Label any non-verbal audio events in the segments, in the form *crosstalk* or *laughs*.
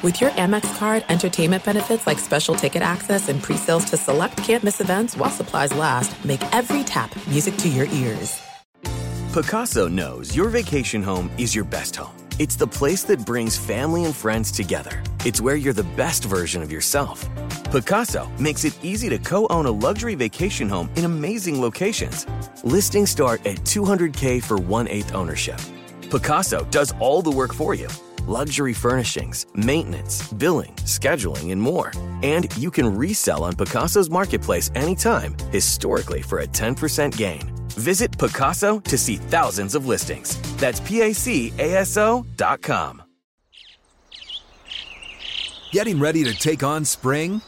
With your Amex card, entertainment benefits like special ticket access and pre-sales to select campus events while supplies last, make every tap music to your ears. Pacaso knows your vacation home is your best home. It's the place that brings family and friends together. It's where you're the best version of yourself. Pacaso makes it easy to co-own a luxury vacation home in amazing locations. Listings start at 200K for one-eighth ownership. Pacaso does all the work for you luxury furnishings, maintenance, billing, scheduling, and more. And you can resell on Pacaso's marketplace anytime, historically for a 10% gain. Visit Pacaso to see thousands of listings. That's PACASO dot com. Getting ready to take on spring?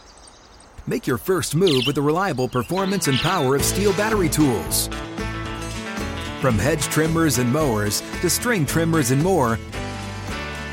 Make your first move with the reliable performance and power of STIHL battery tools. From hedge trimmers and mowers to string trimmers and more,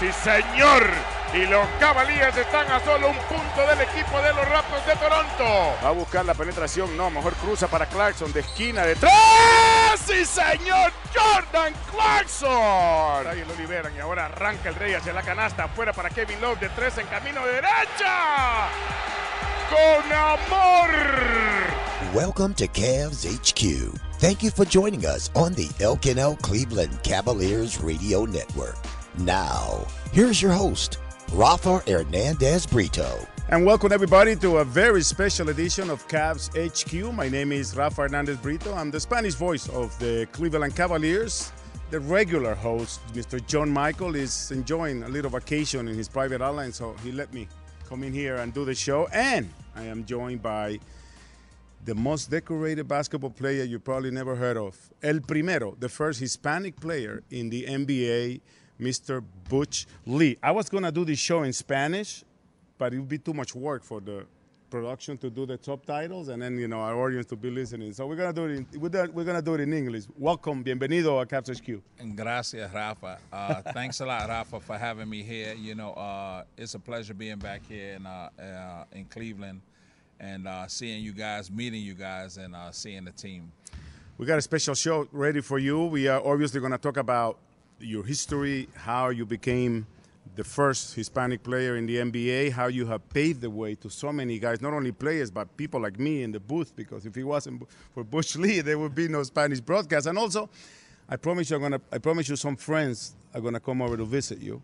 Sí, señor. Y los Cavaliers están a solo un punto del equipo de los Raptors de Toronto. Va a buscar la penetración. No, mejor cruza para Clarkson de esquina de tres. ¡Sí, señor! Jordan Clarkson. Ahí lo liberan y ahora arranca el Rey hacia la canasta. Afuera para Kevin Love de tres en camino de derecha. Con amor. Welcome to Cavs HQ. Thank you for joining us on the Elkin Cleveland Cavaliers Radio Network. Now, here's your host, Rafa Hernandez Brito. And welcome everybody to a very special edition of Cavs HQ. My name is Rafa Hernandez Brito. I'm the Spanish voice of the Cleveland Cavaliers. The regular host, Mr. John Michael, is enjoying a little vacation in his private island, so he let me come in here and do the show. And I am joined by the most decorated basketball player you probably never heard of. El Primero, the first Hispanic player in the NBA Mr. Butch Lee. I was going to do this show in Spanish, but it would be too much work for the production to do the subtitles and then you know our audience to be listening. So we're gonna do it. In, we're gonna do it in English. Welcome, bienvenido a Cavs HQ. Gracias, Rafa. Uh, *laughs* thanks a lot, Rafa, for having me here. You know, uh, it's a pleasure being back here in uh, uh in Cleveland and uh, seeing you guys, meeting you guys, and uh, seeing the team. We got a special show ready for you. We are obviously going to talk about your history, how you became the first Hispanic player in the NBA, how you have paved the way to so many guys, not only players, but people like me in the booth, because if it wasn't for Butch Lee, there would be no Spanish broadcast. And also, I promise you, I'm gonna, I promise you some friends are going to come over to visit you.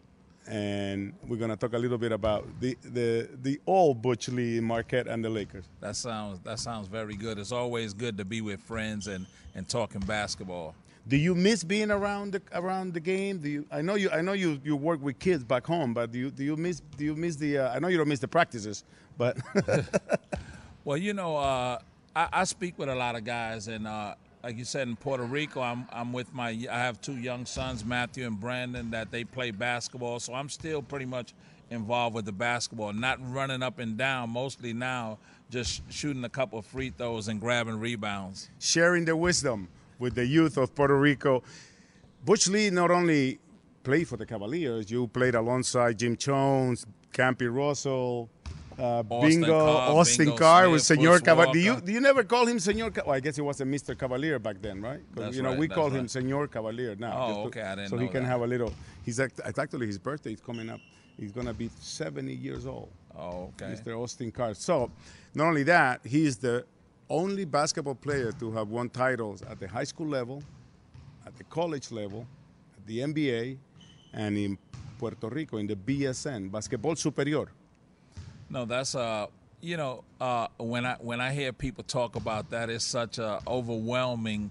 And we're going to talk a little bit about the, the, the old Butch Lee, Marquette, and the Lakers. That sounds, that sounds very good. It's always good to be with friends and, and talking basketball. Do you miss being around the, around the game? Do you? I know you. I know you. You work with kids back home, but do you? Do you miss? Do you miss the? Uh, I know you don't miss the practices, but. *laughs* well, you know, uh, I, I, speak with a lot of guys, and uh, like you said, in Puerto Rico, I'm I'm with my. I have two young sons, Matthew and Brandon, that they play basketball. So I'm still pretty much involved with the basketball, not running up and down. Mostly now, just shooting a couple of free throws and grabbing rebounds. Sharing the wisdom with the youth of Puerto Rico. Butch Lee not only played for the Cavaliers, you played alongside Jim Jones, Campy Russell, uh, Bingo, Carr, Austin Bingo Carr Smith, was Senor Cavalier. Do you do you never call him Senor? Ca- well, I guess he was a Mr. Cavalier back then, right? you know right, we call him. Senor Cavalier now. Oh, to- okay, I didn't So he can that. have a little. He's act- it's actually his birthday is coming up. He's gonna be 70 years old. Oh, okay. Mr. Austin Carr. So, not only that, he's the only basketball player to have won titles at the high school level, at the college level, at the NBA, and in Puerto Rico in the BSN, Basketball Superior. No, that's uh, you know, uh, when I when I hear people talk about that, it's such a overwhelming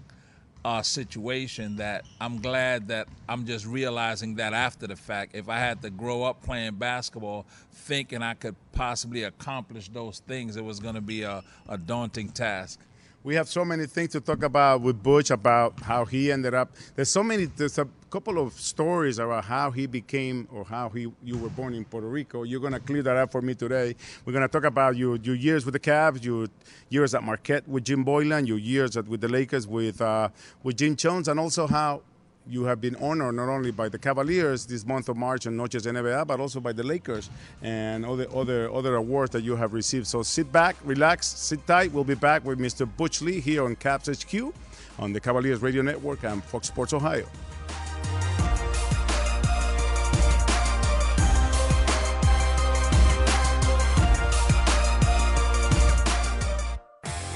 uh, situation that I'm glad that I'm just realizing that after the fact. If I had to grow up playing basketball, thinking I could possibly accomplish those things, it was going to be a, a daunting task. We have so many things to talk about with Butch about how he ended up. There's so many. There's a couple of stories about how he became or how he you were born in Puerto Rico. You're gonna clear that up for me today. We're gonna talk about your your years with the Cavs, your years at Marquette with Jim Boylan, your years at, with the Lakers with uh, with Jim Jones, and also how you have been honored not only by the Cavaliers this month of March and Noches NBA, but also by the Lakers and other other other awards that you have received. So sit back, relax, sit tight. We'll be back with Mr. Butch Lee here on Cavs HQ on the Cavaliers Radio Network and Fox Sports Ohio.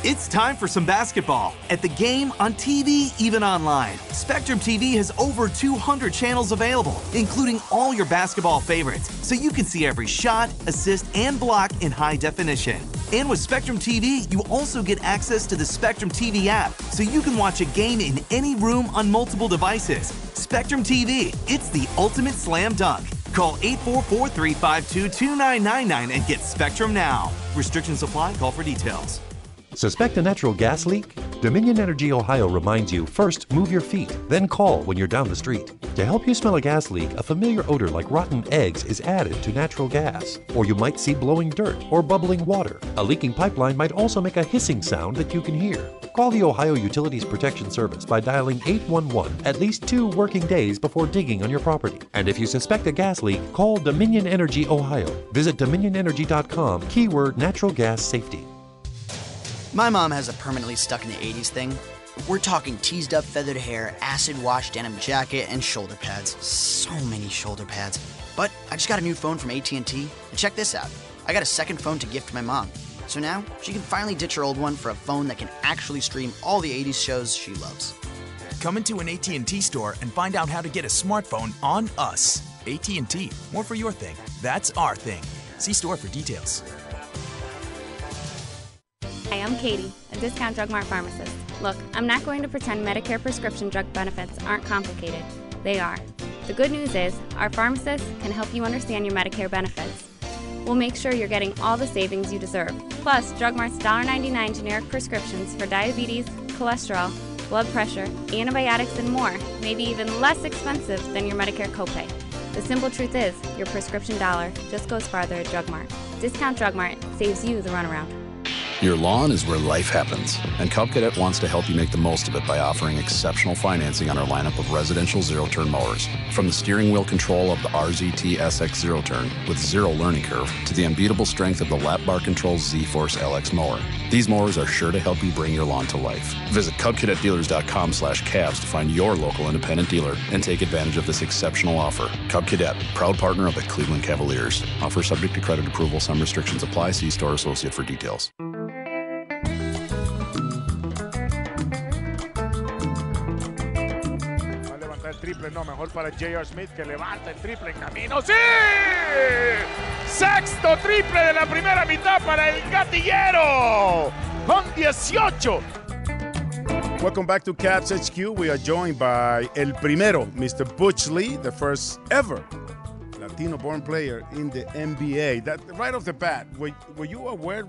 It's time for some basketball. At the game, on TV, even online. Spectrum TV has over 200 channels available, including all your basketball favorites, so you can see every shot, assist, and block in high definition. And with Spectrum TV, you also get access to the Spectrum TV app, so you can watch a game in any room on multiple devices. Spectrum TV, it's the ultimate slam dunk. Call 844 352 2999 and get Spectrum now. Restrictions apply, call for details. Suspect a natural gas leak? Dominion Energy Ohio reminds you first move your feet, then call when you're down the street. To help you smell a gas leak, a familiar odor like rotten eggs is added to natural gas. Or you might see blowing dirt or bubbling water. A leaking pipeline might also make a hissing sound that you can hear. Call the Ohio Utilities Protection Service by dialing 811 at least two working days before digging on your property. And if you suspect a gas leak, call Dominion Energy Ohio. Visit dominionenergy.com, keyword natural gas safety. My mom has a permanently stuck in the 80s thing. We're talking teased up feathered hair, acid wash denim jacket, and shoulder pads. So many shoulder pads. But I just got a new phone from AT&T, and check this out. I got a second phone to gift my mom. So now she can finally ditch her old one for a phone that can actually stream all the 80s shows she loves. Come into an AT&T store and find out how to get a smartphone on us. AT&T, more for your thing. That's our thing. See store for details. Hi, I'm Katie, a discount drug mart pharmacist. Look, I'm not going to pretend Medicare prescription drug benefits aren't complicated. They are. The good news is, our pharmacists can help you understand your Medicare benefits. We'll make sure you're getting all the savings you deserve. Plus, Drug Mart's $1.99 generic prescriptions for diabetes, cholesterol, blood pressure, antibiotics, and more may be even less expensive than your Medicare copay. The simple truth is, your prescription dollar just goes farther at Drug Mart. Discount Drug Mart saves you the runaround. Your lawn is where life happens, and Cub Cadet wants to help you make the most of it by offering exceptional financing on our lineup of residential zero turn mowers. From the steering wheel control of the RZT SX zero turn with zero learning curve to the unbeatable strength of the lap bar control Z Force LX mower. These mowers are sure to help you bring your lawn to life. Visit CubCadetDealers.com slash cavs to find your local independent dealer and take advantage of this exceptional offer. Cub Cadet, proud partner of the Cleveland Cavaliers. Offer subject to credit approval. Some restrictions apply. See store associate for details. Triple, no, mejor para J.R. Smith que levanta el triple en camino. ¡Sí! Sexto triple de la primera mitad para el gatillero con 18. Welcome back to Cavs HQ. We are joined by El Primero, Mr. Butch Lee, the first ever Latino-born player in the NBA. That right off the bat, were, were you aware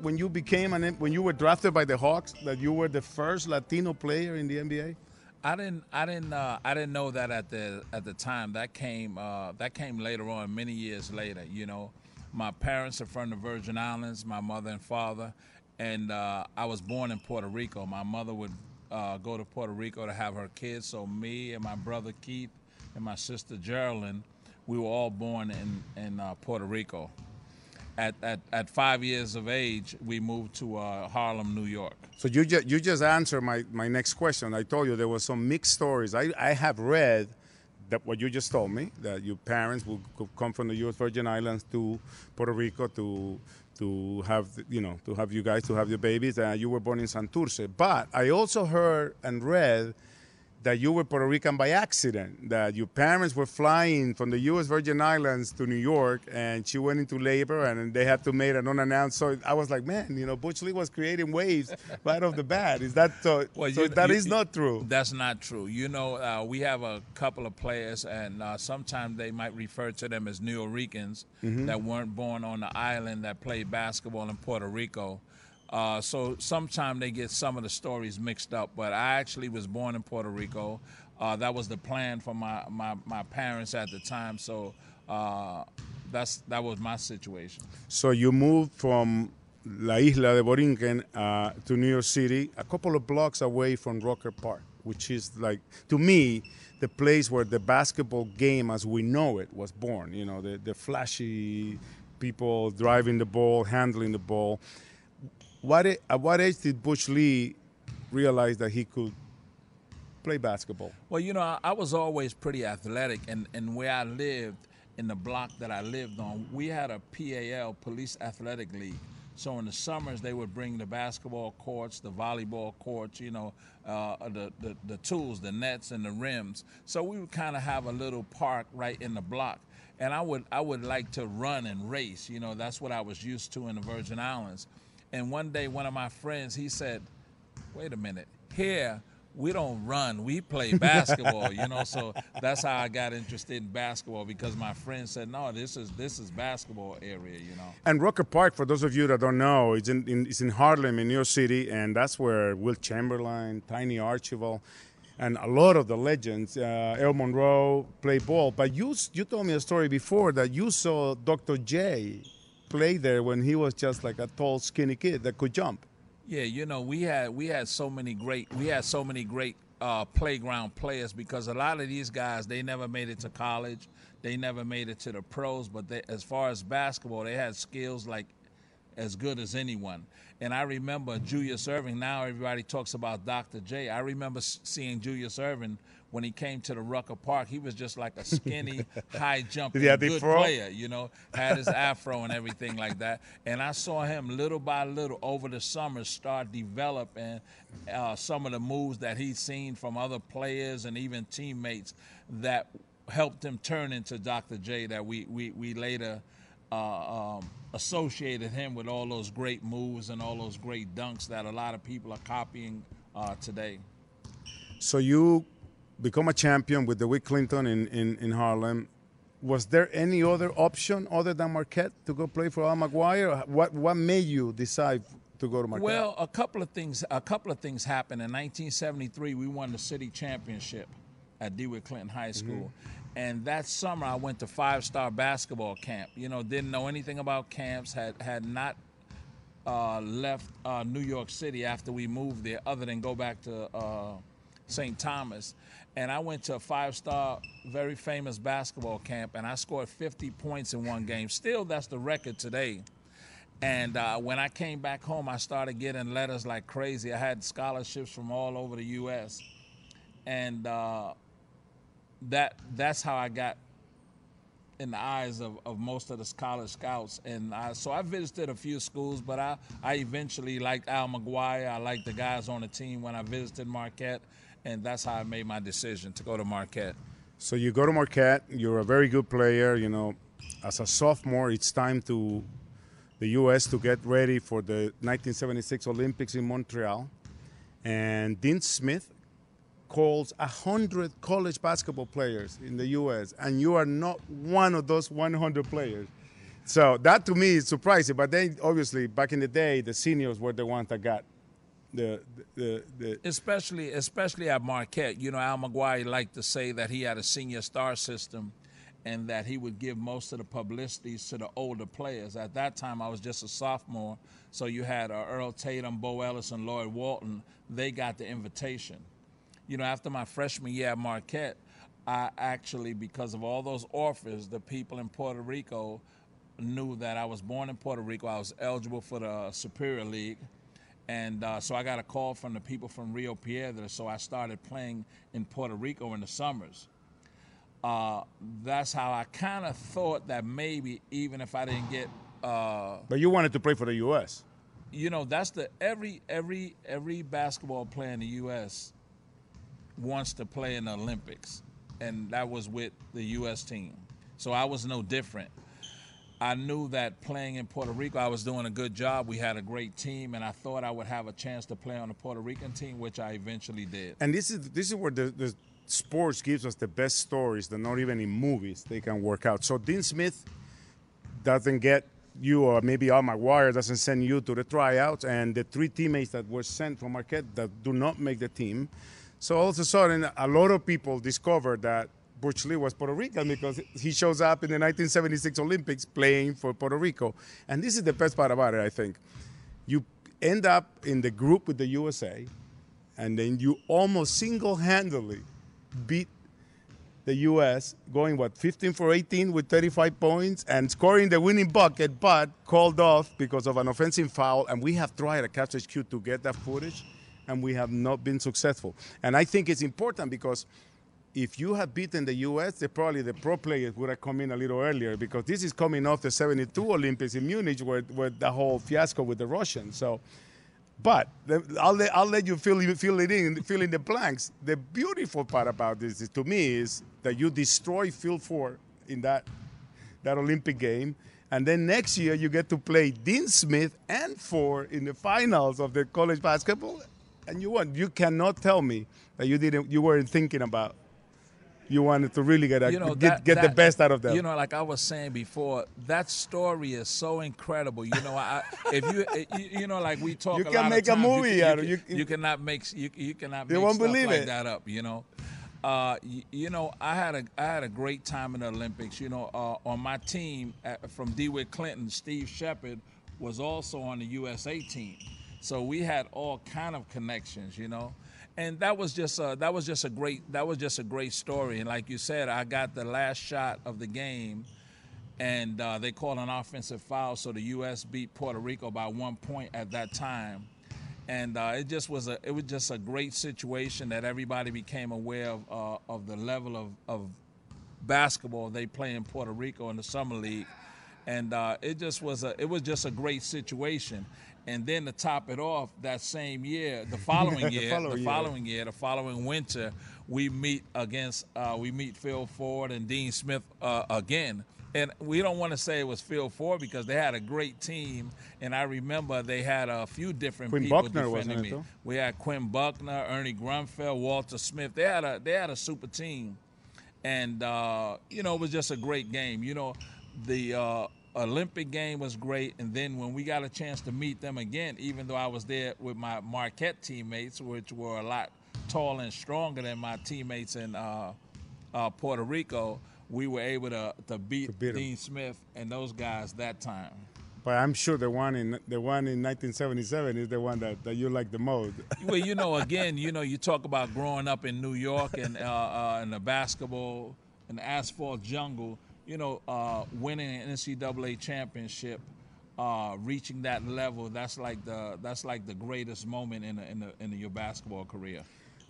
when you became an when you were drafted by the Hawks that you were the first Latino player in the NBA? I didn't, I didn't, uh, I didn't know that at the at the time. That came, uh, that came later on, many years later. You know, my parents are from the Virgin Islands, my mother and father, and uh, I was born in Puerto Rico. My mother would uh, go to Puerto Rico to have her kids. So me and my brother Keith and my sister Geraldine, we were all born in in uh, Puerto Rico. At, at, at five years of age, we moved to uh, Harlem, New York. So you just you just answered my, my next question. I told you there was some mixed stories. I, I have read that what you just told me that your parents would come from the U.S. Virgin Islands to Puerto Rico to to have you know to have you guys to have your babies and you were born in Santurce. But I also heard and read that you were Puerto Rican by accident, that your parents were flying from the U.S. Virgin Islands to New York, and she went into labor, and they had to make an unannounced. So I was like, man, you know, Butch Lee was creating waves right off the bat. Is that so? *laughs* Well, so you, that you, is not true. That's not true. You know, uh, we have a couple of players, and uh, sometimes they might refer to them as New Yorkers mm-hmm. that weren't born on the island that played basketball in Puerto Rico. Uh, so sometimes they get some of the stories mixed up. But I actually was born in Puerto Rico. Uh, that was the plan for my, my, my parents at the time. So uh, that's that was my situation. So you moved from La Isla de Borinquen uh, to New York City, a couple of blocks away from Rucker Park, which is like, to me, the place where the basketball game as we know it was born. You know, the, the flashy people driving the ball, handling the ball. What, at what age did Butch Lee realize that he could play basketball? Well, you know, I, I was always pretty athletic, and, and where I lived, in the block that I lived on, we had a PAL, Police Athletic League. So in the summers, they would bring the basketball courts, the volleyball courts, you know, uh, the, the, the tools, the nets, and the rims. So we would kind of have a little park right in the block. And I would I would like to run and race. You know, that's what I was used to in the Virgin Islands. And one day, one of my friends, he said, "Wait a minute, here." we don't run, we play *laughs* basketball, you know. So that's how I got interested in basketball because my friend said, "No, this is this is basketball area," you know. And Rucker Park, for those of you that don't know, it's in, in it's in Harlem, in New York City, and that's where Wilt Chamberlain, Tiny Archibald, and a lot of the legends, uh, Earl Monroe, play ball. But you you told me a story before that you saw Dr. J play there when he was just like a tall, skinny kid that could jump. Yeah, you know, we had we had so many great we had so many great uh, playground players because a lot of these guys they never made it to college, they never made it to the pros, but they, as far as basketball, they had skills like as good as anyone. And I remember Julius Erving. Now everybody talks about Dr. J. I remember seeing Julius Erving when he came to the Rucker Park, he was just like a skinny, *laughs* high jumping, yeah, good player. You know, had his afro and everything like that. And I saw him little by little over the summer start developing uh, some of the moves that he'd seen from other players and even teammates that helped him turn into Dr. J. That we we we later. Uh, um, associated him with all those great moves and all those great dunks that a lot of people are copying uh, today. So you become a champion with DeWitt Clinton in, in, in Harlem. Was there any other option other than Marquette to go play for Al McGuire? What what made you decide to go to Marquette? Well, a couple of things. A couple of things happened. In 1973, we won the city championship at DeWitt Clinton High mm-hmm. School. Mm-hmm. And that summer, I went to five star basketball camp. You know, didn't know anything about camps, had, had not uh, left uh, New York City after we moved there, other than go back to uh, St. Thomas and I went to a five star, very famous basketball camp, and I scored 50 points in one game. Still, that's the record today. And uh, when I came back home, I started getting letters like crazy. I had scholarships from all over the U.S., and uh, that that's how I got in the eyes of, of most of the college scouts. And I, so I visited a few schools, but I, I eventually liked Al McGuire. I liked the guys on the team when I visited Marquette and that's how I made my decision to go to Marquette. So you go to Marquette. You're a very good player. You know, as a sophomore, it's time to the U.S. to get ready for the 1976 Olympics in Montreal. And Dean Smith calls 100 college basketball players in the U.S., and you are not one of those 100 players. So that to me is surprising. But then, obviously, back in the day, the seniors were the ones that got the, the, the, especially especially at Marquette. You know, Al McGuire liked to say that he had a senior star system, and that he would give most of the publicities to the older players. At that time, I was just a sophomore, so you had uh, Earl Tatum, Bo Ellis, and Lloyd Walton. They got the invitation. You know, after my freshman year at Marquette, I actually, because of all those offers, the people in Puerto Rico knew that I was born in Puerto Rico. I was eligible for the Superior League and uh, so I got a call from the people from Rio Piedra, so I started playing in Puerto Rico in the summers. Uh, that's how I kind of thought that maybe even if I didn't get. Uh, but you wanted to play for the U.S. You know, that's the every every every basketball player in the U.S. wants to play in the Olympics, and that was with the U.S. team. So I was no different. I knew that playing in Puerto Rico, I was doing a good job. We had a great team, and I thought I would have a chance to play on the Puerto Rican team, which I eventually did. And this is this is where the, the sports gives us the best stories that not even in movies they can work out. So Dean Smith doesn't get you or maybe Al McGuire doesn't send you to the tryouts, and the three teammates that were sent from Marquette that do not make the team. So all of a sudden, a lot of people discovered that Butch Lee was Puerto Rican because he shows up in the 1976 Olympics playing for Puerto Rico. And this is the best part about it, I think. You end up in the group with the USA, and then you almost single handedly beat the U.S. going what 15 for 18 with 35 points and scoring the winning bucket, but called off because of an offensive foul. And we have tried at Cavs HQ to get that footage, and we have not been successful. And I think it's important because if you had beaten the U.S., probably the pro players would have come in a little earlier because this is coming off the 72 Olympics in Munich where, where the whole fiasco with the Russians. So, but I'll, let, I'll let you fill, fill it in, fill in the blanks. The beautiful part about this is, to me is that you destroy Phil Ford in that, that Olympic game. And then next year you get to play Dean Smith and Ford in the finals of the college basketball, and you won. You cannot tell me that you didn't, you weren't thinking about you wanted to really get a, you know, get, that, get that, the best out of them. You know, like I was saying before, that story is so incredible. You know, I, if you, you, you know, like we talk, you can make a times, movie you, out of you, you cannot make you, you cannot make won't stuff believe like it. that up. You know. Uh, you, you know, I had a I had a great time in the Olympics. You know, uh, on my team at, from DeWitt Clinton, Steve Shepard was also on the USA team, so we had all kind of connections. You know, and that was just a, that was just a great that was just a great story. And like you said, I got the last shot of the game, and uh, they called an offensive foul, so the U.S. beat Puerto Rico by one point at that time. And uh, it just was a it was just a great situation that everybody became aware of uh, of the level of, of basketball they play in Puerto Rico in the summer league, and uh, it just was a it was just a great situation. And then to top it off, that same year, the following *laughs* The year, following the year. following year, the following winter, we meet against uh, we meet Phil Ford and Dean Smith uh, again. And we don't want to say it was Phil Ford because they had a great team, and I remember they had a few different Quinn people Buckner, defending me. We had Quinn Buckner, Ernie Grunfeld, Walter Smith. They had a they had a super team, and uh, you know it was just a great game. You know, the uh, Olympic game was great, and then when we got a chance to meet them again, even though I was there with my Marquette teammates, which were a lot taller and stronger than my teammates in uh, uh, Puerto Rico, we were able to to beat. Dean Smith and those guys that time. But I'm sure the one in the one in 1977 is the one that, that you like the most. *laughs* well, you know, *laughs* again, you know, you talk about growing up in New York and uh, uh, in the basketball and asphalt jungle. You know, uh, winning an NCAA championship, uh, reaching that level, that's like the that's like the greatest moment in in, in your basketball career.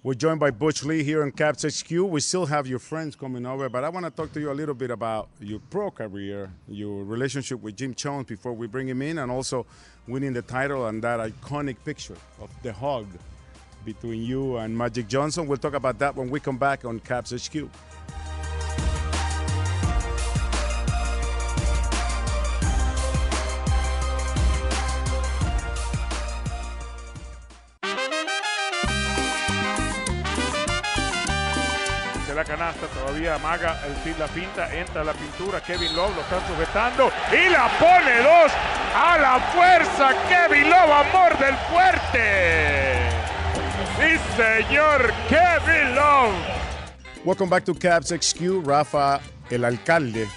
We're joined by Butch Lee here on Cavs HQ. We still have your friends coming over, but I want to talk to you a little bit about your pro career, your relationship with Jim Jones before we bring him in, and also winning the title and that iconic picture of the hug between you and Magic Johnson. We'll talk about that when we come back on Cavs HQ. Todavía amaga el fin la pinta, entra la pintura, Kevin Love lo están sujetando y la pone dos a la fuerza, Kevin Love, amor del fuerte. Sí, señor, Kevin Love. Welcome back to Caps HQ. Rafa, el alcalde,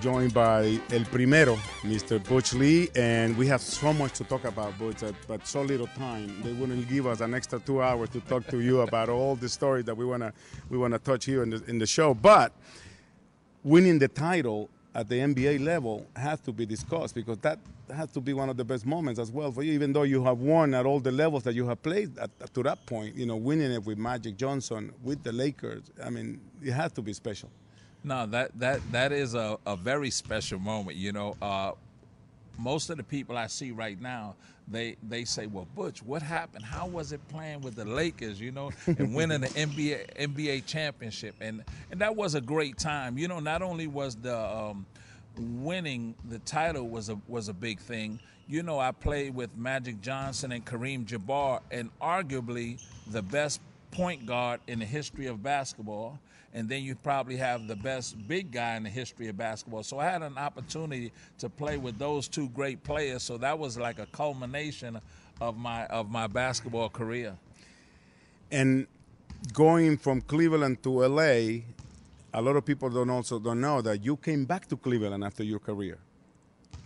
joined by El Primero, Mr. Butch Lee, and we have so much to talk about, Butch, but- so little time. They wouldn't give us an extra two hours to talk to you about all the stories that we wanna we wanna touch here in the in the show. But winning the title at the NBA level has to be discussed because that has to be one of the best moments as well for you. Even though you have won at all the levels that you have played at, to that point, you know, winning it with Magic Johnson, with the Lakers, I mean, it has to be special. No, that that that is a, a very special moment. You know, uh, most of the people I see right now, they they say, "Well, Butch, what happened? How was it playing with the Lakers? You know, and winning the *laughs* NBA NBA championship?" And and that was a great time. You know, not only was the um, winning the title was a was a big thing. You know, I played with Magic Johnson and Kareem Jabbar, and arguably the best point guard in the history of basketball, and then you probably have the best big guy in the history of basketball. So I had an opportunity to play with those two great players. So that was like a culmination of my of my basketball career. And going from Cleveland to LA, a lot of people don't also don't know that you came back to Cleveland after your career.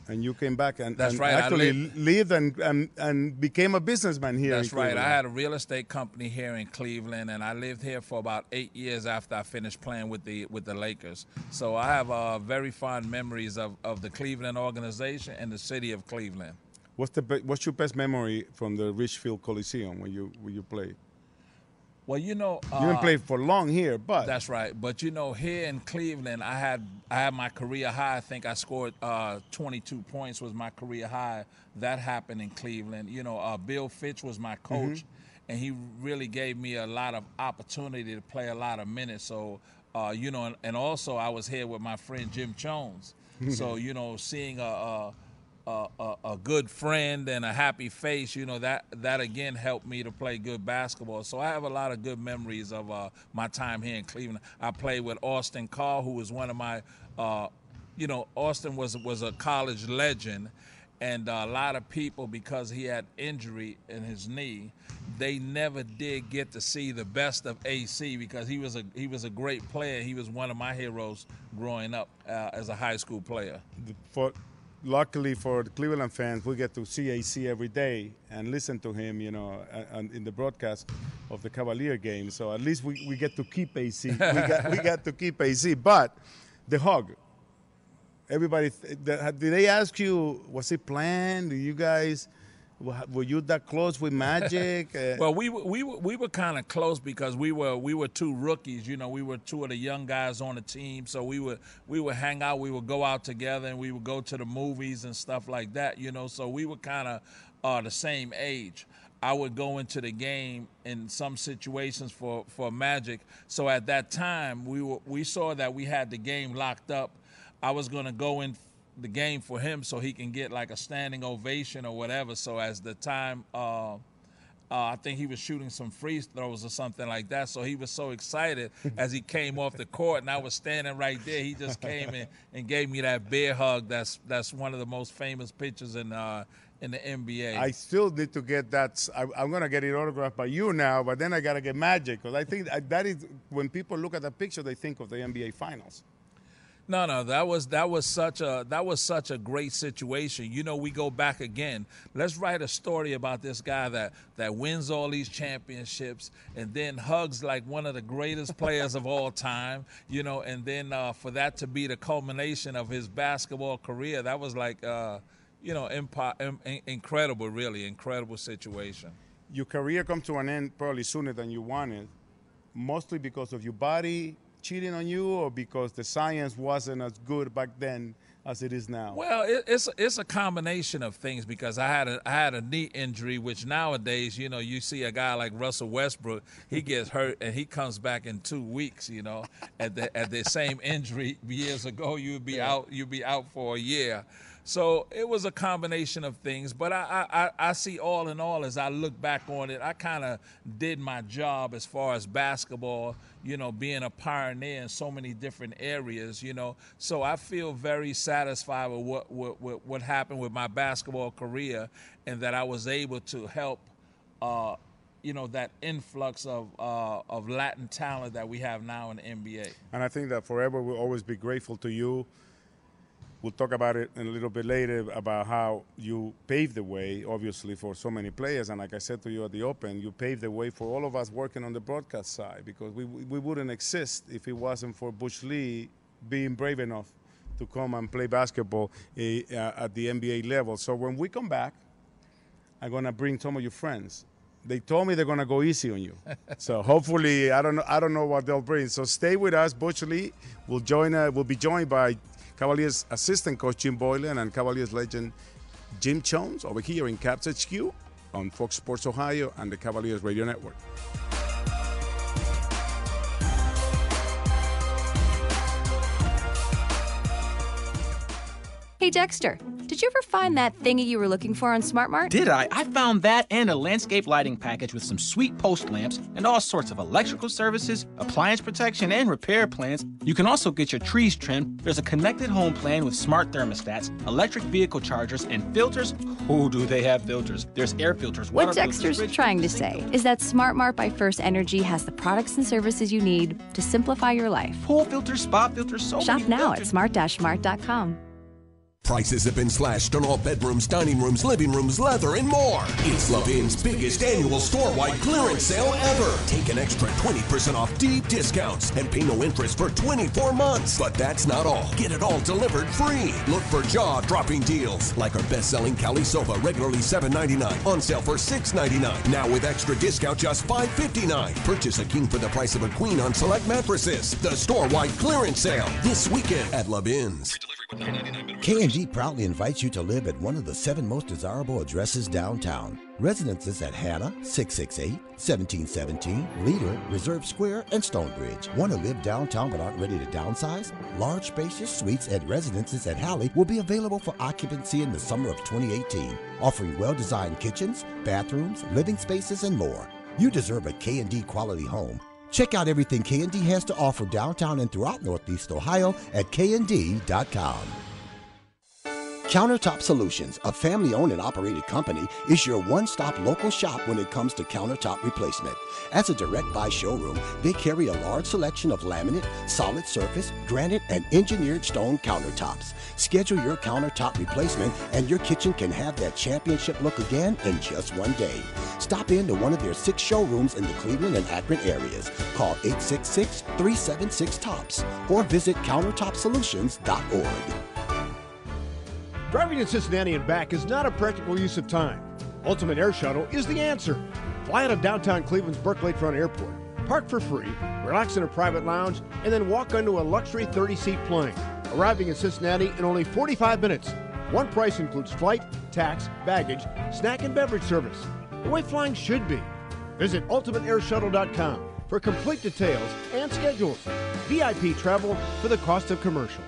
And you came back and, That's and right, actually lived- lived and, and and became a businessman here. That's right. I had a real estate company here in Cleveland, and I lived here for about eight years after I finished playing with the with the Lakers. So I have uh, very fond memories of, of the Cleveland organization and the city of Cleveland. What's the what's your best memory from the Richfield Coliseum when you when you played? Well, you know, uh, you didn't play for long here, but That's right. But you know, here in Cleveland, I had I had my career high. I think I scored uh, 22 points was my career high. That happened in Cleveland. You know, uh, Bill Fitch was my coach, and he really gave me a lot of opportunity to play a lot of minutes. So, uh, you know, and, and also I was here with my friend Jim Jones. *laughs* so, you know, seeing a, a a, a, good friend and a happy face, you know that that again helped me to play good basketball. So I have a lot of good memories of uh, my time here in Cleveland. I played with Austin Carr, who was one of my, uh, you know, Austin was was a college legend, and a lot of people because he had injury in his knee, they never did get to see the best of AC because he was a he was a great player. He was one of my heroes growing up uh, as a high school player. for luckily for the Cleveland fans, we get to see AC every day and listen to him, you know, and in the broadcast of the Cavalier game. So at least we, we get to keep AC. we, *laughs* got, we got to keep AC. But the hug, everybody, did they ask you, was it planned? Do you guys, were you that close with Magic? *laughs* Uh, Well, we were, we we were kind of close because we were we were two rookies. You know, we were two of the young guys on the team, so we would we would hang out. We would go out together, and we would go to the movies and stuff like that. You know, so we were kind of uh, the same age. I would go into the game in some situations for, for Magic. So at that time, we were we saw that we had the game locked up. I was going to go in the game for him so he can get like a standing ovation or whatever. So as the time, uh, uh, I think he was shooting some free throws or something like that. So he was so excited *laughs* as he came off the court, and I was standing right there. He just came in and gave me that bear hug. That's that's one of the most famous pictures in uh, in the NBA. I still need to get that. I, am going to get it autographed by you now, but then I got to get Magic because I think that that is when people look at the picture, they think of the NBA Finals. No, no, that was that was such a that was such a great situation. You know, we go back again. Let's write a story about this guy that that wins all these championships and then hugs like one of the greatest *laughs* players of all time. You know, and then uh, for that to be the culmination of his basketball career, that was like, uh, you know, impo- in- in- incredible, really incredible situation. Your career come to an end probably sooner than you wanted, mostly because of your body cheating on you, or because the science wasn't as good back then as it is now. Well, it, it's it's a combination of things because I had a I had a knee injury, which nowadays you know you see a guy like Russell Westbrook, he gets hurt and he comes back in two weeks. You know, at the at the same injury years ago, you'd be out you'd be out for a year. So it was a combination of things, but I, I, I- see all in all as I look back on it, I kind of did my job as far as basketball, you know, being a pioneer in so many different areas, you know. So I feel very satisfied with what what, what, what happened with my basketball career, and that I was able to help. Uh, you know that influx of uh, of Latin talent that we have now in the NBA. And I think that forever we'll always be grateful to you. We'll talk about it a little bit later about how you paved the way, obviously, for so many players. And like I said to you at the Open, you paved the way for all of us working on the broadcast side because we, we wouldn't exist if it wasn't for Butch Lee being brave enough to come and play basketball uh, at the NBA level. So when we come back, I'm gonna bring some of your friends. They told me they're gonna go easy on you. so hopefully, I don't know. I don't know what they'll bring. So stay with us. Butch Lee will join. Uh, will be joined by Cavaliers assistant coach Jim Boylan and Cavaliers legend Jim Jones over here in Cavs HQ on Fox Sports Ohio and the Cavaliers Radio Network. Hey Dexter, did you ever find that thingy you were looking for on SmartMart? Did I? I found that and a landscape lighting package with some sweet post lamps and all sorts of electrical services, appliance protection, and repair plans. You can also get your trees trimmed. There's a connected home plan with smart thermostats, electric vehicle chargers, and filters. Oh, do they have filters? There's air filters. What Dexter's filters, trying to say is that SmartMart by First Energy has the products and services you need to simplify your life. Pool filters, spa filters, so Shop now filters. at smart-smart.com. Prices have been slashed on all bedrooms, dining rooms, living rooms, leather, and more. It's Levin's biggest annual store-wide clearance sale ever. Take an extra 20% off deep discounts and pay no interest for 24 months. But that's not all. Get it all delivered free. Look for jaw-dropping deals like our best-selling Cali sofa, regularly $7.99, on sale for $6.99. Now with extra discount, just $5.59. Purchase a king for the price of a queen on select mattresses. The store-wide clearance sale this weekend at Levin's. K&D proudly invites you to live at one of the seven most desirable addresses downtown. Residences at Hanna, 668, 1717, Leader, Reserve Square, and Stonebridge. Want to live downtown but aren't ready to downsize? Large spacious suites at residences at Halle will be available for occupancy in the summer of 2018, offering well-designed kitchens, bathrooms, living spaces, and more. You deserve a K&D quality home. Check out everything K&D has to offer downtown and throughout Northeast Ohio at knd.com. Countertop Solutions, a family owned and operated company, is your one stop local shop when it comes to countertop replacement. As a direct buy showroom, they carry a large selection of laminate, solid surface, granite, and engineered stone countertops. Schedule your countertop replacement, and your kitchen can have that championship look again in just one day. Stop in to one of their six showrooms in the Cleveland and Akron areas. Call 866 376 TOPS or visit countertopsolutions.org. Driving to Cincinnati and back is not a practical use of time. Ultimate Air Shuttle is the answer. Fly out of downtown Cleveland's Burke Lakefront Airport, park for free, relax in a private lounge, and then walk onto a luxury 30 seat plane. Arriving in Cincinnati in only 45 minutes. One price includes flight, tax, baggage, snack, and beverage service. The way flying should be. Visit ultimateairshuttle.com for complete details and schedules. VIP travel for the cost of commercial.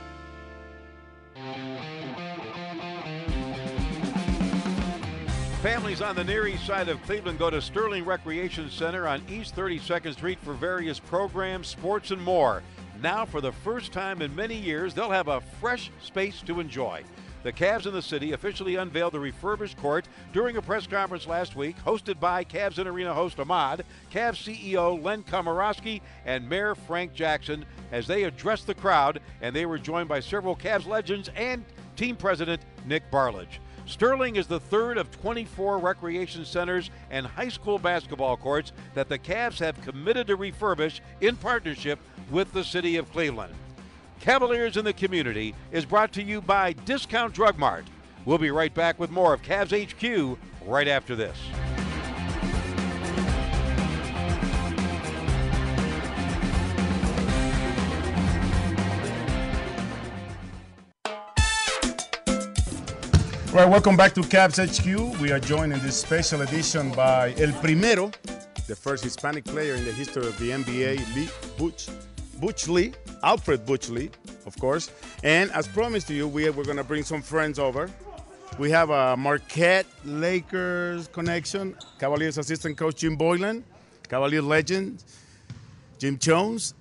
Families on the near east side of Cleveland go to Sterling Recreation Center on East 32nd Street for various programs, sports, and more. Now, for the first time in many years, they'll have a fresh space to enjoy. The Cavs in the city officially unveiled the refurbished court during a press conference last week, hosted by Cavs and Arena host Ahmad, Cavs CEO Len Komoroski, and Mayor Frank Jackson as they addressed the crowd, and they were joined by several Cavs legends and team president Nick Barlage. Sterling is the third of 24 recreation centers and high school basketball courts that the Cavs have committed to refurbish in partnership with the city of Cleveland. Cavaliers in the Community is brought to you by Discount Drug Mart. We'll be right back with more of Cavs HQ right after this. Right, welcome back to Cavs HQ. We are joined in this special edition by El Primero, the first Hispanic player in the history of the NBA, Lee Butch, Butch Lee, Alfred Butch Lee, of course. And as promised to you, we, we're going to bring some friends over. We have a Marquette Lakers connection, Cavaliers assistant coach Jim Boylan, Cavalier legend Jim Jones.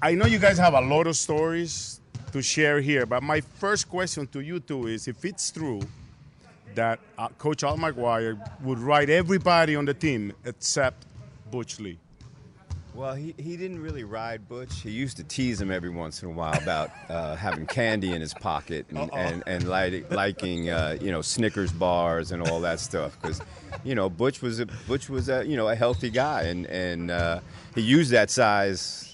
I know you guys have a lot of stories to share here, but my first question to you two is if it's true that uh, Coach Al McGuire would write everybody on the team except Butch Lee. Well, he, he didn't really ride Butch. He used to tease him every once in a while about uh, having candy in his pocket and, and, and liking uh, you know Snickers bars and all that stuff because you know Butch was a, Butch was a you know a healthy guy and and uh, he used that size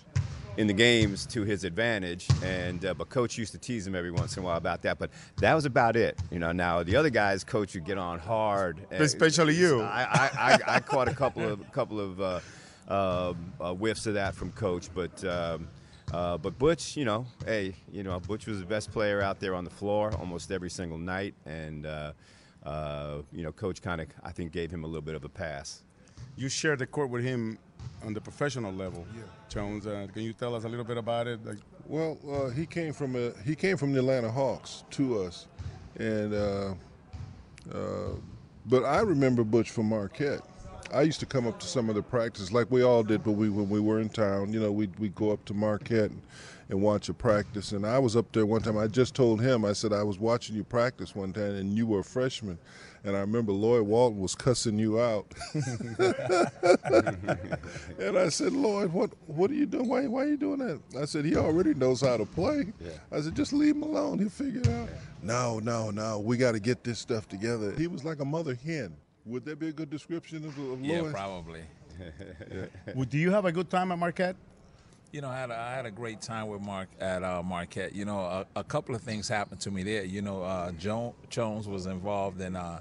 in the games to his advantage. And uh, but coach used to tease him every once in a while about that. But that was about it. You know. Now the other guys, coach would get on hard. Especially you. *laughs* I, I, I, I caught a couple of couple of uh, uh, uh, whiffs of that from coach, but. Um, uh, but Butch, you know, hey, you know, Butch was the best player out there on the floor almost every single night, and uh, uh, you know, Coach kind of, I think, gave him a little bit of a pass. You shared the court with him on the professional level. Yeah. Jones, uh, can you tell us a little bit about it? Like, well, uh, he came from a, he came from the Atlanta Hawks to us, and uh, uh, but I remember Butch from Marquette. I used to come up to some of the practices like we all did, but we when we were in town, you know, we'd, we'd go up to Marquette and, and watch a practice. And I was up there one time. I just told him, I said I was watching you practice one time, and you were a freshman. And I remember Lloyd Walton was cussing you out. *laughs* and I said, Lloyd, what what are you doing? Why why are you doing that? I said he already knows how to play. Yeah. I said just leave him alone. He'll figure it out. No, no, no. We got to get this stuff together. He was like a mother hen. Would that be a good description of, of Yeah, Lloyd? probably. *laughs* *laughs* Well, do you have a good time at Marquette? You know, I had a, I had a great time with Mark at uh, Marquette. You know, a, a couple of things happened to me there. You know, uh, Joan, Jones was involved in uh,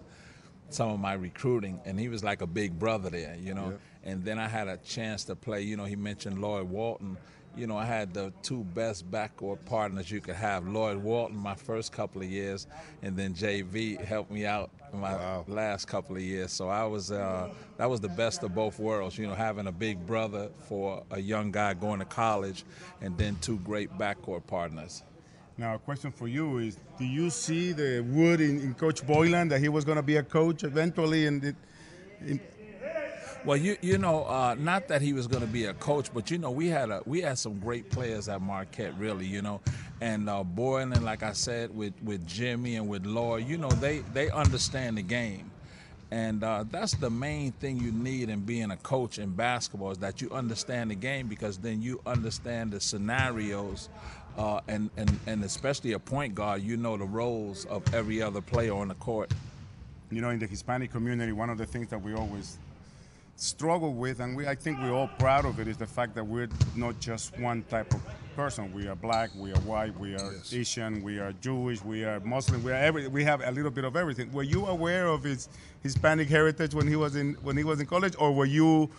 some of my recruiting, and he was like a big brother there. You know, and then I had a chance to play. You know, he mentioned Lloyd Walton. You know, I had the two best backcourt partners you could have. Lloyd Walton, my first couple of years, and then JV helped me out in my last couple of years. So I was uh, that was the best of both worlds. You know, having a big brother for a young guy going to college, and then two great backcourt partners. Now, a question for you is: Do you see the wood in, in Coach Boylan that he was going to be a coach eventually? And it, in, Well, you you know, uh, not that he was going to be a coach, but you know, we had a we had some great players at Marquette, really, you know, and uh, Boylan, like I said, with with Jimmy and with Lloyd, you know, they they understand the game, and uh, that's the main thing you need in being a coach in basketball is that you understand the game because then you understand the scenarios. Uh, and, and, and especially a point guard, you know the roles of every other player on the court. you know, in the Hispanic community, one of the things that we always struggle with, and we, I think we're all proud of it, is the fact that we're not just one type of person. We are black, we are white, we are Asian, we are Jewish, we are Muslim. We are every, we have a little bit of everything. Were you aware of his Hispanic heritage when he was in when he was in college, or were you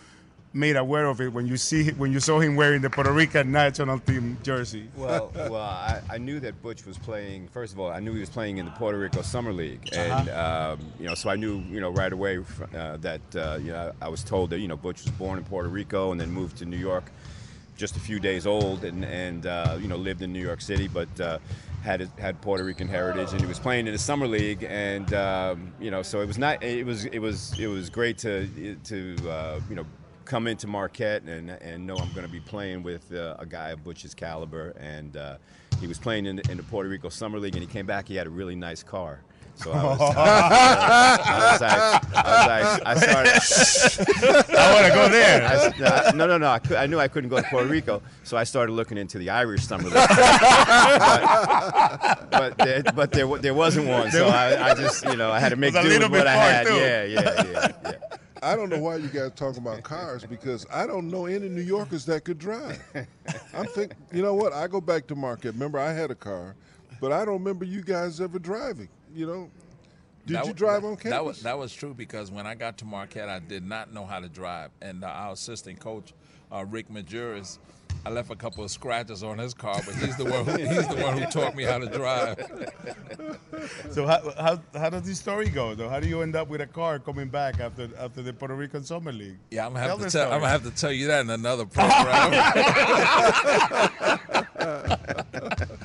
made aware of it when you see when you saw him wearing the Puerto Rican national team jersey? Well, well, I, I knew that Butch was playing. First of all, I knew he was playing in the Puerto Rico Summer League, and um, you know, so I knew, you know, right away uh, that uh, you know I was told that you know Butch was born in Puerto Rico and then moved to New York, just a few days old, and and uh, you know lived in New York City, but. Uh, had had Puerto Rican heritage, and he was playing in the summer league, and um, you know, so it was not. It was it was it was great to to uh, you know come into Marquette and, and know I'm going to be playing with uh, a guy of Butch's caliber. And uh, he was playing in, in the Puerto Rico Summer League, and he came back. He had a really nice car. So I was, *laughs* I was like, I was I started. *laughs* I wanna go there. I, I- no, no, no. I, cou- I knew I couldn't go to Puerto Rico, so I started looking into the Irish Summer League. *laughs* but but, there, but there, there wasn't one, so I, I just, you know, I had to make Was do little with what I had. too. Yeah, yeah, yeah, yeah. I don't know why you guys talk about cars because I don't know any New Yorkers that could drive. I'm think, you know what? I go back to Marquette. Remember, I had a car, but I don't remember you guys ever driving. You know, did That you drive that- on campus? That was that was true because when I got to Marquette, I did not know how to drive, and uh, our assistant coach, uh, Rick Majerus, I left a couple of scratches on his car, but he's the one who, he's the one who taught me how to drive. *laughs* So how, how, how does this story go though? How do you end up with a car coming back after after the Puerto Rican Summer League? Yeah, I'm gonna have Tell to the tell. I'm gonna have to tell you that in another program.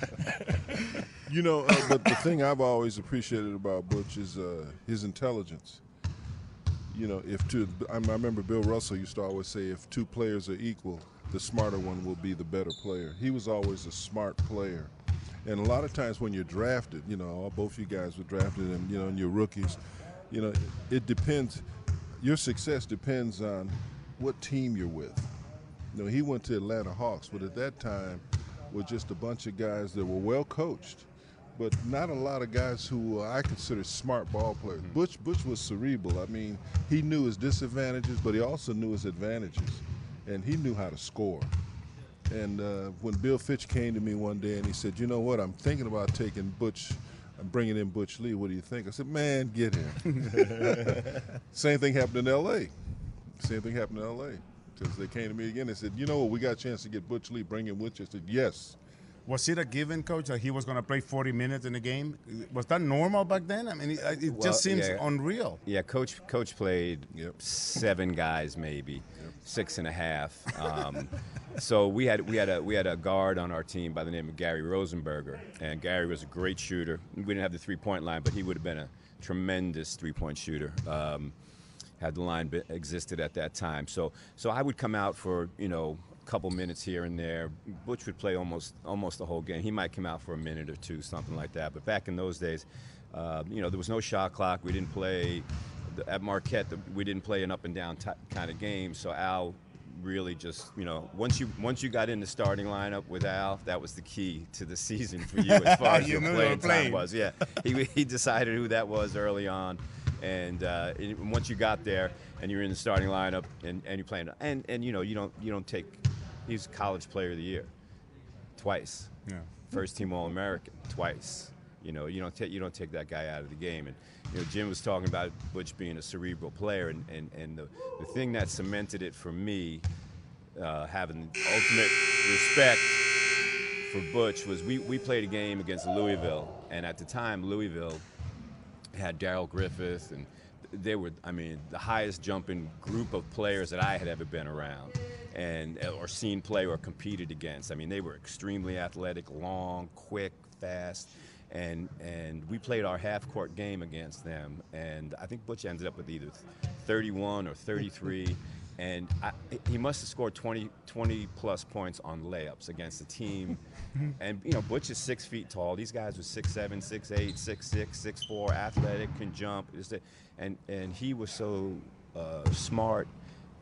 *laughs* You know, uh, but the thing I've always appreciated about Butch is uh, his intelligence. You know, if two, I I remember Bill Russell used to always say, if two players are equal, the smarter one will be the better player. He was always a smart player. And a lot of times when you're drafted, you know, both you guys were drafted and, you know, and you're rookies, you know, it depends, your success depends on what team you're with. You know, he went to Atlanta Hawks, but at that time were just a bunch of guys that were well coached, but not a lot of guys who I consider smart ball players. Mm-hmm. Butch Butch was cerebral. I mean, he knew his disadvantages, but he also knew his advantages, and he knew how to score. And uh, when Bill Fitch came to me one day and he said, "You know what? I'm thinking about taking Butch." I'm bringing in Butch Lee. What do you think? I said, "Man, get him." *laughs* Same thing happened in L.A. Same thing happened in L.A. Because they came to me again and said, "You know what? We got a chance to get Butch Lee. Bring him with you." I said, "Yes." Was it a given, coach, that he was going to play 40 minutes in a game? Was that normal back then? I mean, it, it Well, just seems yeah. unreal. Yeah, coach coach played seven guys maybe, six and a half. Um, *laughs* so we had we had a we had a guard on our team by the name of Gary Rosenberger, and Gary was a great shooter. We didn't have the three point line, but he would have been a tremendous three point shooter. Um, had the line existed at that time. So so I would come out for you know couple minutes here and there. Butch would play almost almost the whole game. He might come out for a minute or two, something like that. But back in those days, uh, you know, there was no shot clock. We didn't play the- at Marquette. The, we didn't play an up and down ty kind of game. So Al really just you know once you once you got in the starting lineup with Al, that was the key to the season for you as far *laughs* as You your playing time was. Yeah, he, *laughs* he decided who that was early on, and uh, once you got there and you're in the starting lineup and, and you're playing, and and you know you don't you don't take, he's college player of the year, twice, Yeah. first team All American twice. You know you don't take you don't take that guy out of the game, and you know Jim was talking about Butch being a cerebral player, and and, and the the thing that cemented it for me, uh, having ultimate respect for Butch was we, we played a game against Louisville, and at the time Louisville had Darrell Griffith, and they were, I mean, the highest jumping group of players that I had ever been around, and or seen play or competed against. I mean, they were extremely athletic, long, quick, fast. And, and we played our half court game against them, and I think Butch ended up with either 31 or 33 *laughs* and I, he must have scored 20, 20 plus points on layups against the team. *laughs* and you know, Butch is six feet tall. These guys were six seven, six eight, six six, six four, athletic, can jump. And and he was so uh, smart.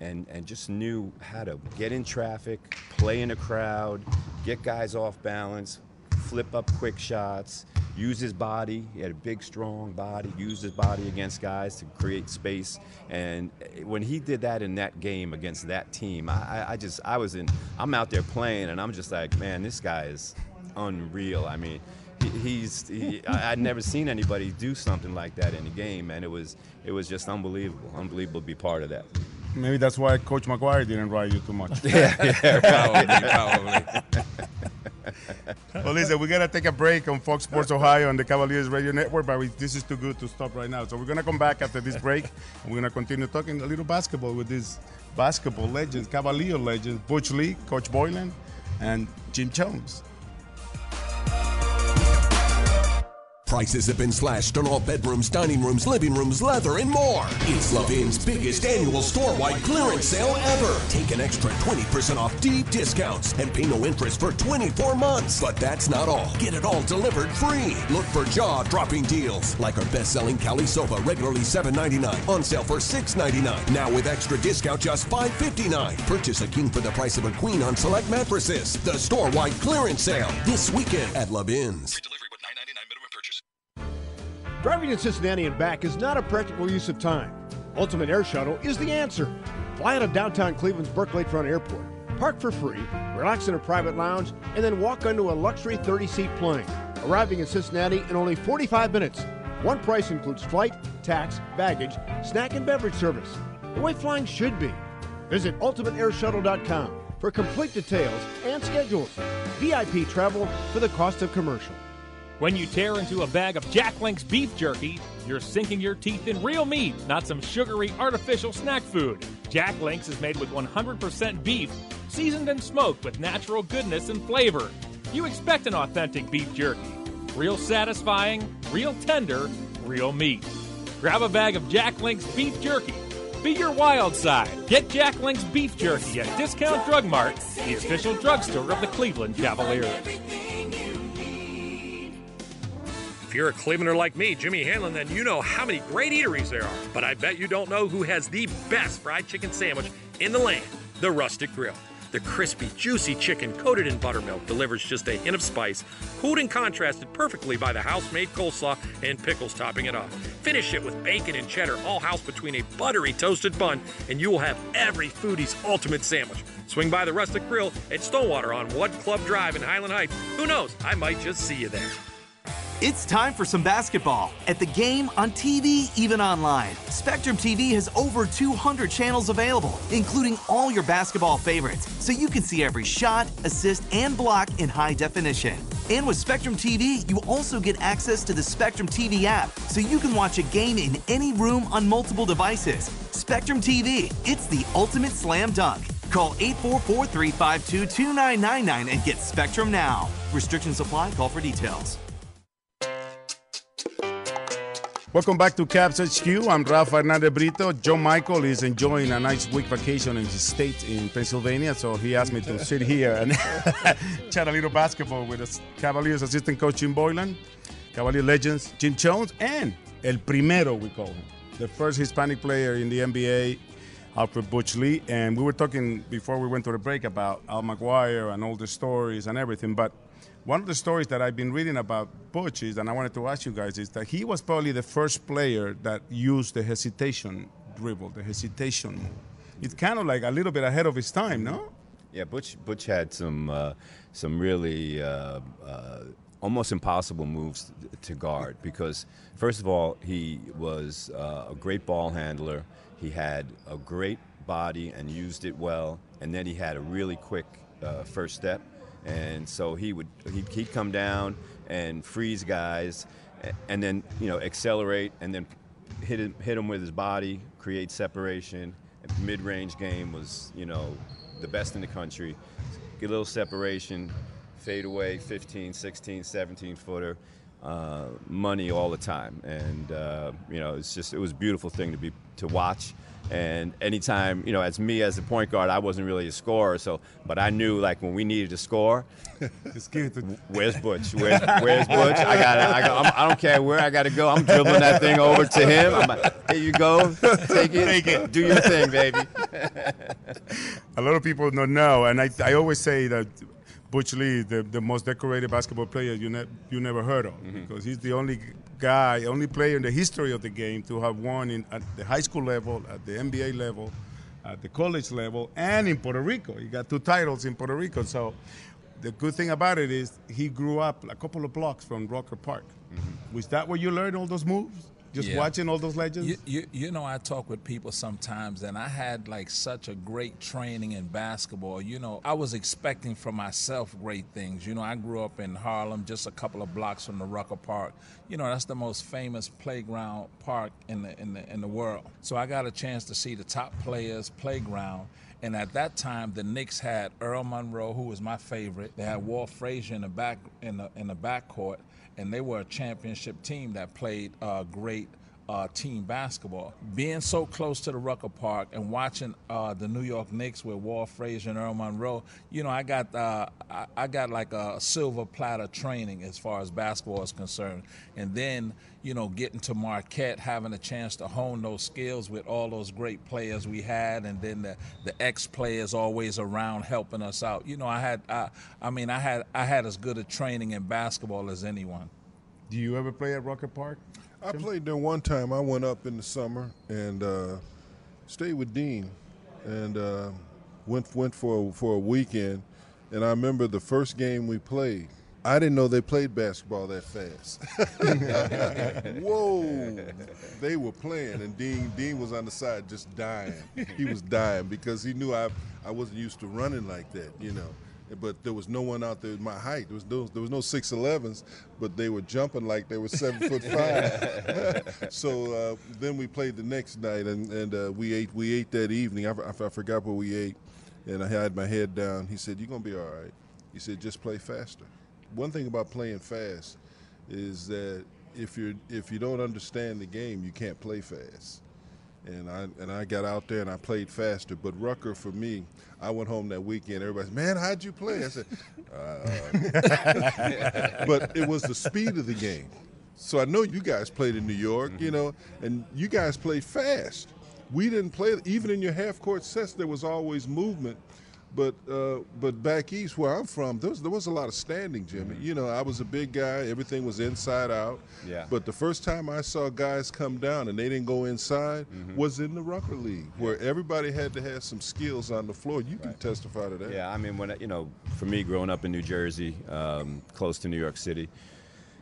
And, and just knew how to get in traffic, play in a crowd, get guys off balance, flip up quick shots, use his body. He had a big, strong body, used his body against guys to create space. And when he did that in that game against that team, I, I- just, I was in, I'm out there playing and I'm just like, man, this guy is unreal. I mean, he's, he, I, I'd never seen anybody do something like that in a game. And it was, it was just unbelievable, unbelievable to be part of that. Maybe that's why Coach McGuire didn't ride you too much. *laughs* Yeah, yeah, right. *laughs* well, listen, we gotta take a break on Fox Sports Ohio on the Cavaliers Radio Network, but we, this is too good to stop right now. So we're gonna come back after this break, and we're gonna continue talking a little basketball with these basketball legends, Cavalier legends, Butch Lee, Coach Boylan, and Jim Jones. Prices have been slashed on all bedrooms, dining rooms, living rooms, leather, and more. It's Levin's biggest annual store-wide clearance sale ever. Take an extra 20% off deep discounts and pay no interest for 24 months. But that's not all. Get it all delivered free. Look for jaw-dropping deals like our best-selling Cali sofa, regularly $7.99, on sale for $6.99. Now with extra discount, just $5.59. Purchase a king for the price of a queen on select mattresses. The store-wide clearance sale this weekend at Levin's. Driving to Cincinnati and back is not a practical use of time. Ultimate Air Shuttle is the answer. Fly out of downtown Cleveland's Burke Lakefront Airport, park for free, relax in a private lounge, and then walk onto a luxury 30 seat plane. Arriving in Cincinnati in only 45 minutes. One price includes flight, tax, baggage, snack, and beverage service. The way flying should be. Visit ultimateairshuttle.com for complete details and schedules. VIP travel for the cost of commercial. When you tear into a bag of Jack Link's beef jerky, you're sinking your teeth in real meat, not some sugary artificial snack food. Jack Link's is made with 100% beef, seasoned and smoked with natural goodness and flavor. You expect an authentic beef jerky. Real satisfying, real tender, real meat. Grab a bag of Jack Link's beef jerky. Be your wild side. Get Jack Link's beef jerky at Discount Drug Mart, the official drugstore of the Cleveland Cavaliers. If you're a Clevelander like me, Jimmy Hanlon, then you know how many great eateries there are. But I bet you don't know who has the best fried chicken sandwich in the land the Rustic Grill. The crispy, juicy chicken coated in buttermilk delivers just a hint of spice, cooled and contrasted perfectly by the house made coleslaw and pickles topping it off. Finish it with bacon and cheddar, all housed between a buttery toasted bun, and you will have every foodie's ultimate sandwich. Swing by the Rustic Grill at Stonewater on Wood Club Drive in Highland Heights. Who knows? I might just see you there. It's time for some basketball. At the game, on TV, even online. Spectrum TV has over 200 channels available, including all your basketball favorites, so you can see every shot, assist, and block in high definition. And with Spectrum TV, you also get access to the Spectrum TV app, so you can watch a game in any room on multiple devices. Spectrum TV, it's the ultimate slam dunk. Call 844 352 2999 and get Spectrum now. Restrictions apply, call for details. Welcome back to Cavs HQ. I'm Rafa Hernandez Brito. John Michael is enjoying a nice week vacation in his state in Pennsylvania, so he asked me to sit here and *laughs* chat a little basketball with us. Cavaliers assistant coach Jim Boylan, Cavalier legends Jim Jones, and El Primero, we call him, the first Hispanic player in the NBA, Alfred Butch Lee. And we were talking before we went to the break about Al McGuire and all the stories and everything, but one of the stories that I've been reading about Butch is, and I wanted to ask you guys, is that he was probably the first player that used the hesitation dribble, the hesitation move. It's kind of like a little bit ahead of his time, no? Yeah, Butch Butch had some uh, some really uh, uh, almost impossible moves to guard because first of all he was uh, a great ball handler. He had a great body and used it well, and then he had a really quick uh, first step and so he would he'd, he'd come down and freeze guys, and then you know accelerate and then hit him, hit him with his body, create separation. Mid-range game was you know the best in the country. Get a little separation, fade away, 15, 16, 17 footer. Uh, money all the time, and uh, you know it's just it was a beautiful thing to be to watch. And anytime, you know, as me as a point guard, I wasn't really a scorer. So, but I knew like when we needed to score, *laughs* where's Butch? Where's, where's Butch? I got. I got. I'm, I do not care where I got to go. I'm dribbling that thing over to him. I'm like, here you go. Take it. Take it. Do your thing, baby. *laughs* a lot of people don't know, and I, I always say that Butch Lee, the, the most decorated basketball player you, ne- you never heard of, mm-hmm. because he's the only guy, only player in the history of the game to have won in, at the high school level, at the NBA level, at the college level, and in Puerto Rico. He got two titles in Puerto Rico. So the good thing about it is he grew up a couple of blocks from Rucker Park. Mm-hmm. Was that where you learned all those moves? Just yeah. watching all those legends? You, you, you, know, I talk with people sometimes, and I had like such a great training in basketball. You know, I was expecting for myself great things. You know, I grew up in Harlem, just a couple of blocks from the Rucker Park. You know, that's the most famous playground park in the, in the, in the world. So I got a chance to see the top players' playground. And at that time, the Knicks had Earl Monroe, who was my favorite. They had Walt Frazier in the back in the in the backcourt and they were a championship team that played uh, great uh, team basketball. Being so close to the Rucker Park and watching uh, the New York Knicks with Walt Frazier and Earl Monroe, you know, I got uh, I, I, got like a silver platter training as far as basketball is concerned. And then, you know, getting to Marquette, having a chance to hone those skills with all those great players we had, and then the, the ex players always around helping us out. You know, I had I, I mean, I had I had as good a training in basketball as anyone. Do you ever play at Rucker Park? I played there one time. I went up in the summer and uh, stayed with Dean, and uh, went went for a, for a weekend. And I remember the first game we played. I didn't know they played basketball that fast. *laughs* Whoa! They were playing, and Dean Dean was on the side just dying. He was dying because he knew I I wasn't used to running like that, you know but there was no one out there my height. There was no, there was no 6'11s, but they were jumping like they were seven foot *laughs* five. *laughs* so uh, then we played the next night, and, and uh, we ate we ate that evening. I, I, I, forgot what we ate, and I had my head down. He said, "You're gonna be all right." He said, "Just play faster." One thing about playing fast is that if you if you don't understand the game, you can't play fast and I and I got out there and I played faster. But Rucker for me, I went home that weekend. Everybody's, man, how'd you play? I said, uh. *laughs* but it was the speed of the game. So I know you guys played in New York, mm-hmm. you know, and you guys played fast. We didn't play even in your half court sets. There was always movement but uh, but back east where I'm from, there was, there was a lot of standing, Jimmy. Mm-hmm. You know, I was a big guy. Everything was inside out. Yeah. But the first time I saw guys come down and they didn't go inside mm-hmm. was in the Rucker League, yeah. where everybody had to have some skills on the floor. You can testify to that. Yeah, I mean, when you know, for me, growing up in New Jersey, um, close to New York City,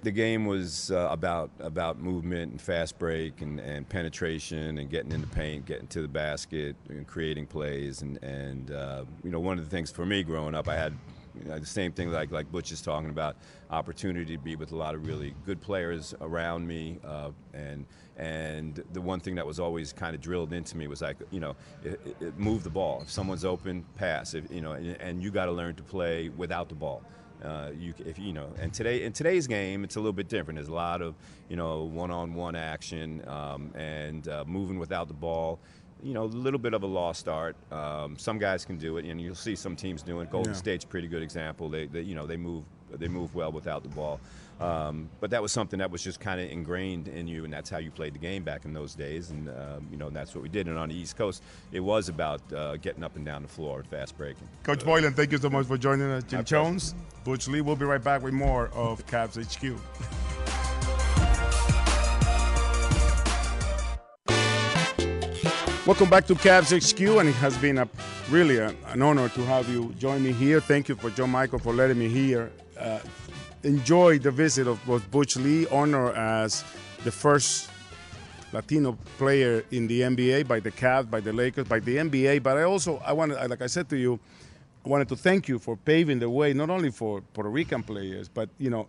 the game was uh, about about movement and fast break and, and penetration and getting in the paint, getting to the basket, and creating plays. And and uh, you know, one of the things for me growing up, I had you know, the same thing like like Butch is talking about, opportunity to be with a lot of really good players around me, uh, and and the one thing that was always kind of drilled into me was like, you know, it, it, move the ball. If someone's open, pass. If, you know, and, and you got to learn to play without the ball. Uh, you if you know, and today in today's game, it's a little bit different. There's a lot of you know one-on-one action um, and uh, moving without the ball. You know, a little bit of a lost art. Um, some guys can do it, and you'll see some teams doing. Golden Yeah. State's a pretty good example. They, they you know they move they move well without the ball. Um, but that was something that was just kind of ingrained in you, and that's how you played the game back in those days. And um, you know, and that's what we did. And on the East Coast, it was about uh, getting up and down the floor and fast breaking. Coach Boylan, thank you so much for joining us. Jim My pleasure. Jones, Butch Lee. We'll be right back with more of Cavs HQ. Welcome back to Cavs HQ, and it has been a really a, an honor to have you join me here. Thank you for John Michael for letting me here. Uh, enjoy the visit of both Butch Lee, honor as the first Latino player in the NBA by the Cavs, by the Lakers, by the NBA. But I also, I wanted, like I said to you, I wanted to thank you for paving the way not only for Puerto Rican players, but you know,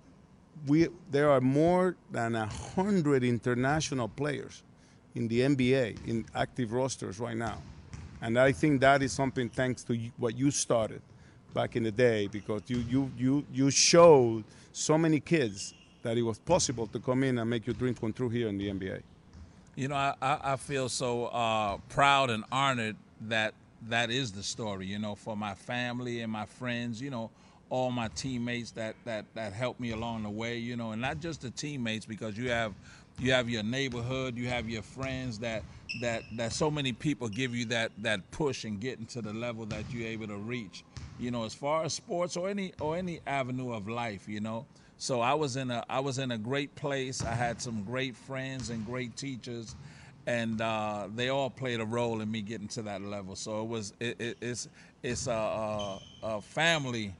we there are more than a hundred international players in the NBA in active rosters right now, and I think that is something thanks to what you started back in the day because you you you you showed so many kids that it was possible to come in and make your dreams come true here in the NBA. You know, I, I, I feel so uh, proud and honored that that is the story. You know, for my family and my friends. You know, all my teammates that that that helped me along the way. You know, and not just the teammates because you have you have your neighborhood, you have your friends that that that so many people give you that that push and getting to the level that you're able to reach. You know, as far as sports or any or any avenue of life. You know. So I was in a I was in a great place. I had some great friends and great teachers, and uh, they all played a role in me getting to that level. So it was it, it, it's it's a, a, a family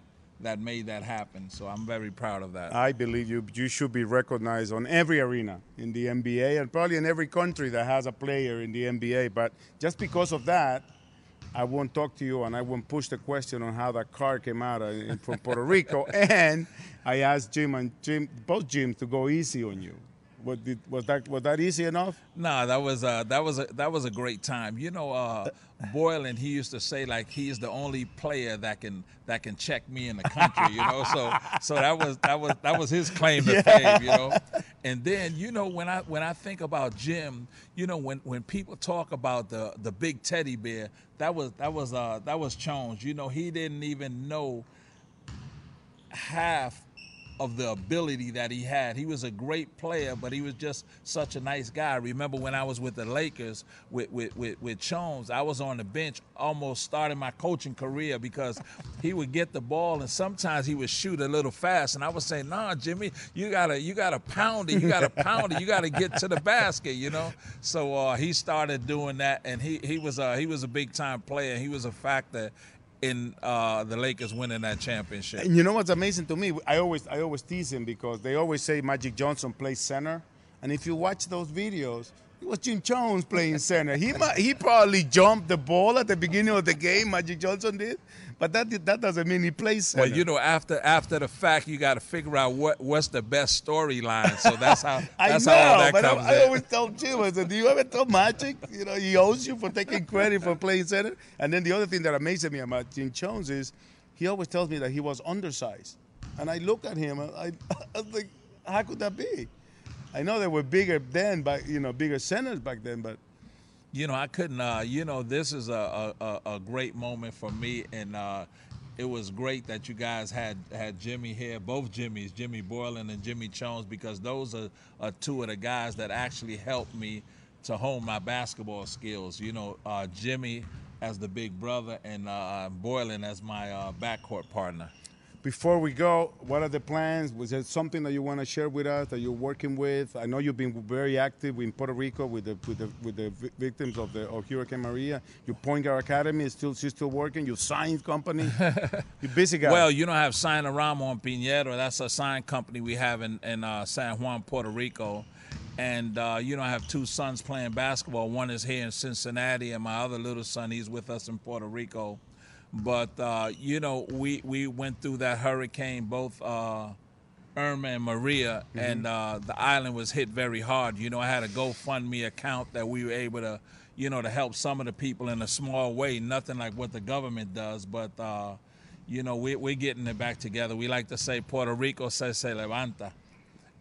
that made that happen. So I'm very proud of that. I believe you you should be recognized on every arena in the NBA and probably in every country that has a player in the NBA. But just because of that, I won't talk to you and I won't push the question on how that car came out uh, from Puerto Rico. *laughs* and I asked Jim and Jim, both Jim, to go easy on you. What did, was that was that easy enough? Nah, that was uh, that was a that was a great time. You know, uh, Boylan he used to say like he's the only player that can that can check me in the country. You know, so so that was that was that was his claim to Yeah. fame. You know, and then you know when I when I think about Jim, you know when when people talk about the the big teddy bear, that was that was uh that was Jones. You know, he didn't even know half of the ability that he had. He was a great player, but he was just such a nice guy. I remember when I was with the Lakers with with with, with Jones, I was on the bench almost starting my coaching career because he would get the ball and sometimes he would shoot a little fast and I would say, "Nah, Jimmy, you got to you got to pound it. You got to pound it. You got to get to the basket, you know?" So uh, he started doing that and he he was a, he was a big time player. He was a factor in uh, the Lakers winning that championship. And you know what's amazing to me? I always I always tease him because they always say Magic Johnson plays center, and if you watch those videos, it was Jim Jones playing center. He he probably jumped the ball at the beginning of the game. Magic Johnson did, but that that doesn't mean he plays center. Well, you know, after after the fact, you got to figure out what what's the best storyline. So that's how *laughs* I that's know, how all that but comes I, I always tell Jim, I said, "Do you ever tell Magic? You know, he owes you for taking credit for playing center." And then the other thing that amazes me about Jim Jones is he always tells me that he was undersized, and I look at him, and I, *laughs* I was like, "How could that be?" I know they were bigger then, but you know, bigger centers back then, but you know, I couldn't. Uh, you know, this is a, a, a- great moment for me, and uh, it was great that you guys had had Jimmy here, both Jimmys, Jimmy Boylan and Jimmy Jones, because those are, are two of the guys that actually helped me to hone my basketball skills. You know, uh, Jimmy as the big brother, and uh, Boylan as my uh, backcourt partner. Before we go, what are the plans? Was there something that you want to share with us that you're working with? I know you've been very active in Puerto Rico with the with the with the victims of the of Hurricane Maria. Your Point Guard Academy is still she's still working. Your science company, *laughs* you busy guy. Well, you don't have Signarama on Piñero. That's a sign company we have in, in uh, San Juan, Puerto Rico. And, uh, you know, I have two sons playing basketball. One is here in Cincinnati, and my other little son, he's with us in Puerto Rico. But, uh, you know, we, we went through that hurricane, both uh, Irma and Maria, Mhm. and uh, the island was hit very hard. You know, I had a GoFundMe account that we were able to, you know, to help some of the people in a small way. Nothing like what the government does, but uh, you know, we, we're getting it back together. We like to say Puerto Rico se se levanta,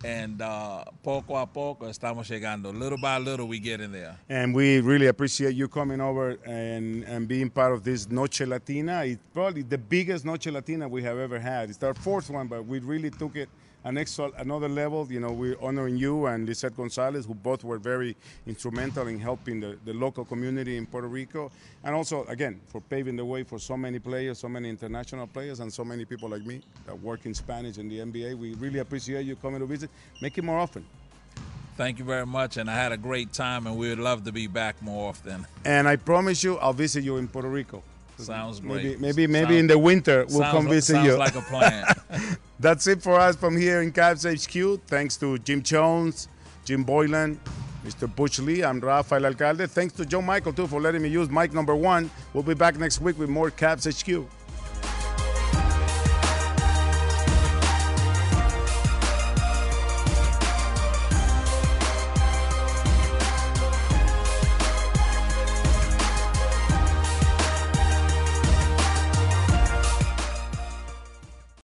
and uh, poco a poco estamos llegando. Little by little, we get in there. And we really appreciate you coming over and, and being part of this Noche Latina. It's probably the biggest Noche Latina we have ever had. It's our fourth one, but we really took it an extra, another level. You know, we're honoring you and Lisette Gonzalez, who both were very instrumental in helping the, the local community in Puerto Rico. And also, again, for paving the way for so many players, so many international players, and so many people like me that work in Spanish in the NBA. We really appreciate you coming to visit. Make it more often. Thank you very much, and I had a great time, and we would love to be back more often. And I promise you, I'll visit you in Puerto Rico. Sounds Maybe, great. maybe, maybe Sounds- in the winter we'll come li- visit sounds you. like a plan. *laughs* That's it for us from here in Cavs HQ. Thanks to Jim Jones, Jim Boylan, Mr. Butch Lee. I'm Rafael Alcalde. Thanks to Joe Michael too for letting me use mic number one. We'll be back next week with more Cavs HQ.